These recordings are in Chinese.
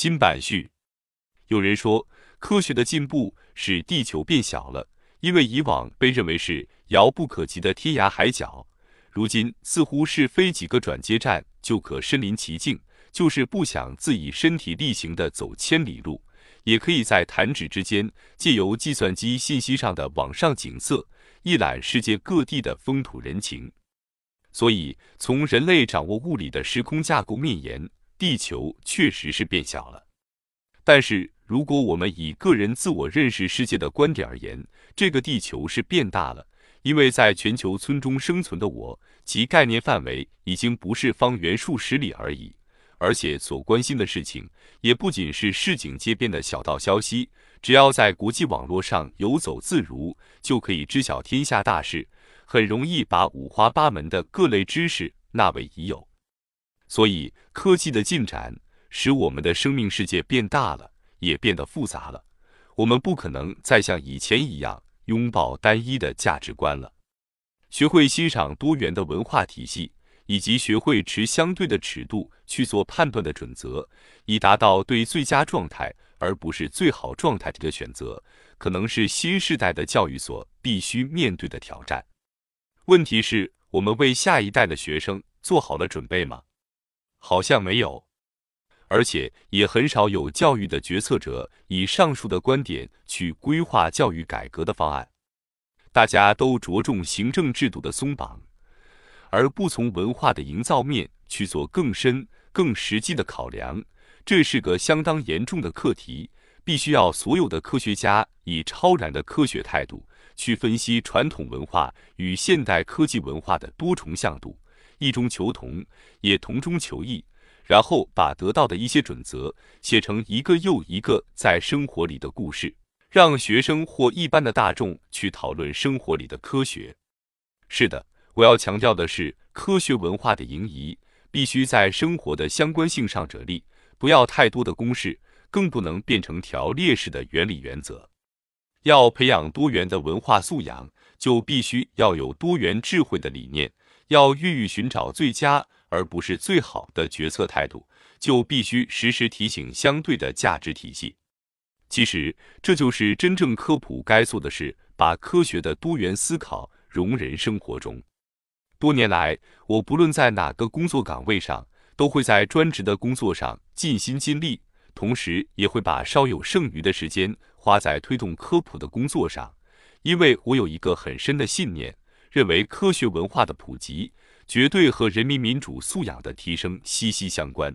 新版序。有人说，科学的进步使地球变小了，因为以往被认为是遥不可及的天涯海角，如今似乎是飞几个转接站就可身临其境。就是不想自己身体力行的走千里路，也可以在弹指之间，借由计算机信息上的网上景色，一览世界各地的风土人情。所以，从人类掌握物理的时空架构面言，地球确实是变小了。但是，如果我们以个人自我认识世界的观点而言，这个地球是变大了，因为在全球村中生存的我，其概念范围已经不是方圆数十里而已，而且所关心的事情也不仅是市井街边的小道消息，只要在国际网络上游走自如，就可以知晓天下大事，很容易把五花八门的各类知识纳为已有。所以，科技的进展。使我们的生命世界变大了，也变得复杂了。我们不可能再像以前一样拥抱单一的价值观了。学会欣赏多元的文化体系，以及学会持相对的尺度去做判断的准则，以达到对最佳状态而不是最好状态的选择，可能是新时代的教育所必须面对的挑战。问题是，我们为下一代的学生做好了准备吗？好像没有。而且也很少有教育的决策者以上述的观点去规划教育改革的方案，大家都着重行政制度的松绑，而不从文化的营造面去做更深、更实际的考量。这是个相当严重的课题，必须要所有的科学家以超然的科学态度去分析传统文化与现代科技文化的多重向度，异中求同，也同中求异。然后把得到的一些准则写成一个又一个在生活里的故事，让学生或一般的大众去讨论生活里的科学。是的，我要强调的是，科学文化的营移必须在生活的相关性上着力，不要太多的公式，更不能变成条列式的原理原则。要培养多元的文化素养，就必须要有多元智慧的理念，要孕育寻找最佳。而不是最好的决策态度，就必须时时提醒相对的价值体系。其实，这就是真正科普该做的事：把科学的多元思考融人生活中。多年来，我不论在哪个工作岗位上，都会在专职的工作上尽心尽力，同时也会把稍有剩余的时间花在推动科普的工作上，因为我有一个很深的信念，认为科学文化的普及。绝对和人民民主素养的提升息息相关。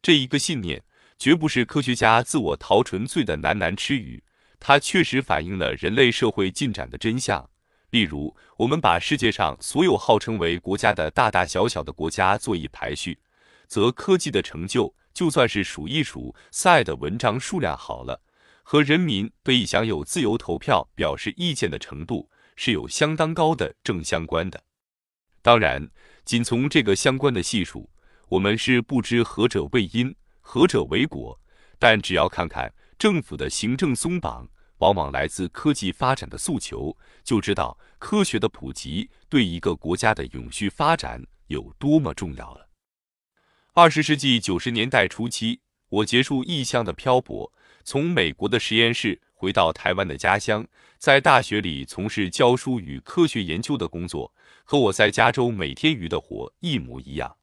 这一个信念绝不是科学家自我陶纯粹的喃喃痴语，它确实反映了人类社会进展的真相。例如，我们把世界上所有号称为国家的大大小小的国家做一排序，则科技的成就，就算是数一数赛的文章数量好了，和人民得以享有自由投票、表示意见的程度，是有相当高的正相关的。当然，仅从这个相关的系数，我们是不知何者为因，何者为果。但只要看看政府的行政松绑，往往来自科技发展的诉求，就知道科学的普及对一个国家的永续发展有多么重要了。二十世纪九十年代初期，我结束异乡的漂泊，从美国的实验室回到台湾的家乡，在大学里从事教书与科学研究的工作。和我在加州每天娱的活一模一样，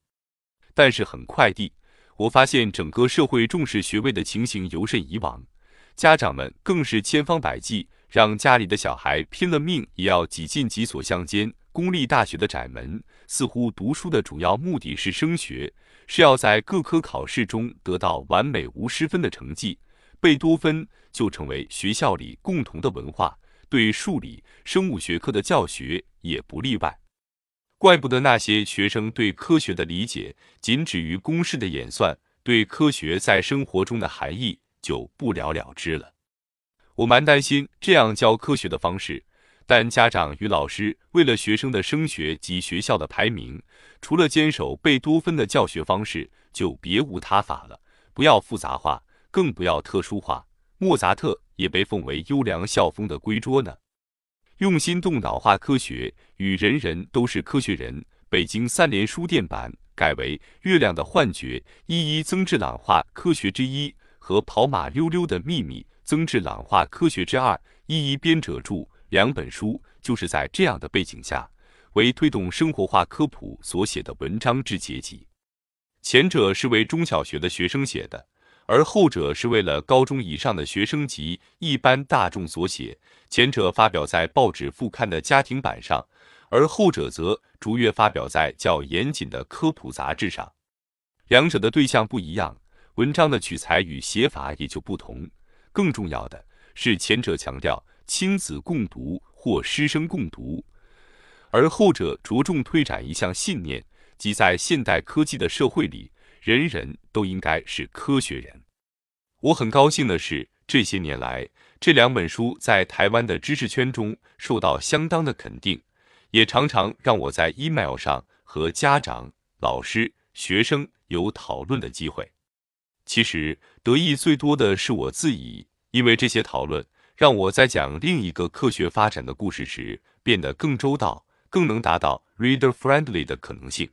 但是很快地，我发现整个社会重视学位的情形尤甚以往，家长们更是千方百计让家里的小孩拼了命也要挤进几所乡间公立大学的窄门，似乎读书的主要目的是升学，是要在各科考试中得到完美无失分的成绩，贝多芬就成为学校里共同的文化，对数理、生物学科的教学也不例外。怪不得那些学生对科学的理解仅止于公式的演算，对科学在生活中的含义就不了了之了。我蛮担心这样教科学的方式，但家长与老师为了学生的升学及学校的排名，除了坚守贝多芬的教学方式，就别无他法了。不要复杂化，更不要特殊化。莫扎特也被奉为优良校风的归桌呢。用心动脑化科学与人人都是科学人。北京三联书店版改为月亮的幻觉：一一增智朗化科学之一和跑马溜溜的秘密增智朗化科学之二。一一编者著两本书，就是在这样的背景下，为推动生活化科普所写的文章之结集。前者是为中小学的学生写的，而后者是为了高中以上的学生及一般大众所写。前者发表在报纸副刊的家庭版上，而后者则逐月发表在较严谨的科普杂志上。两者的对象不一样，文章的取材与写法也就不同。更重要的是，前者强调亲子共读或师生共读，而后者着重推展一项信念。即在现代科技的社会里，人人都应该是科学人。我很高兴的是，这些年来，这两本书在台湾的知识圈中受到相当的肯定，也常常让我在 email 上和家长、老师、学生有讨论的机会。其实得益最多的是我自己，因为这些讨论让我在讲另一个科学发展的故事时变得更周到，更能达到 reader friendly 的可能性。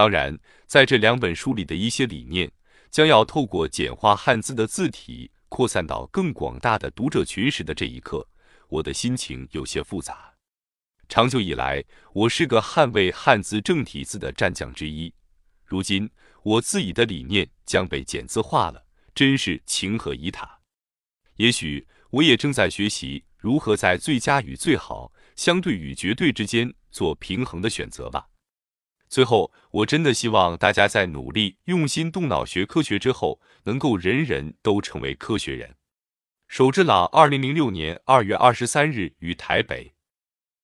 当然，在这两本书里的一些理念，将要透过简化汉字的字体扩散到更广大的读者群时的这一刻，我的心情有些复杂。长久以来，我是个捍卫汉字正体字的战将之一。如今，我自己的理念将被简字化了，真是情何以塔！也许，我也正在学习如何在最佳与最好、相对与绝对之间做平衡的选择吧。最后，我真的希望大家在努力用心动脑学科学之后，能够人人都成为科学人。守之朗，二零零六年二月二十三日于台北。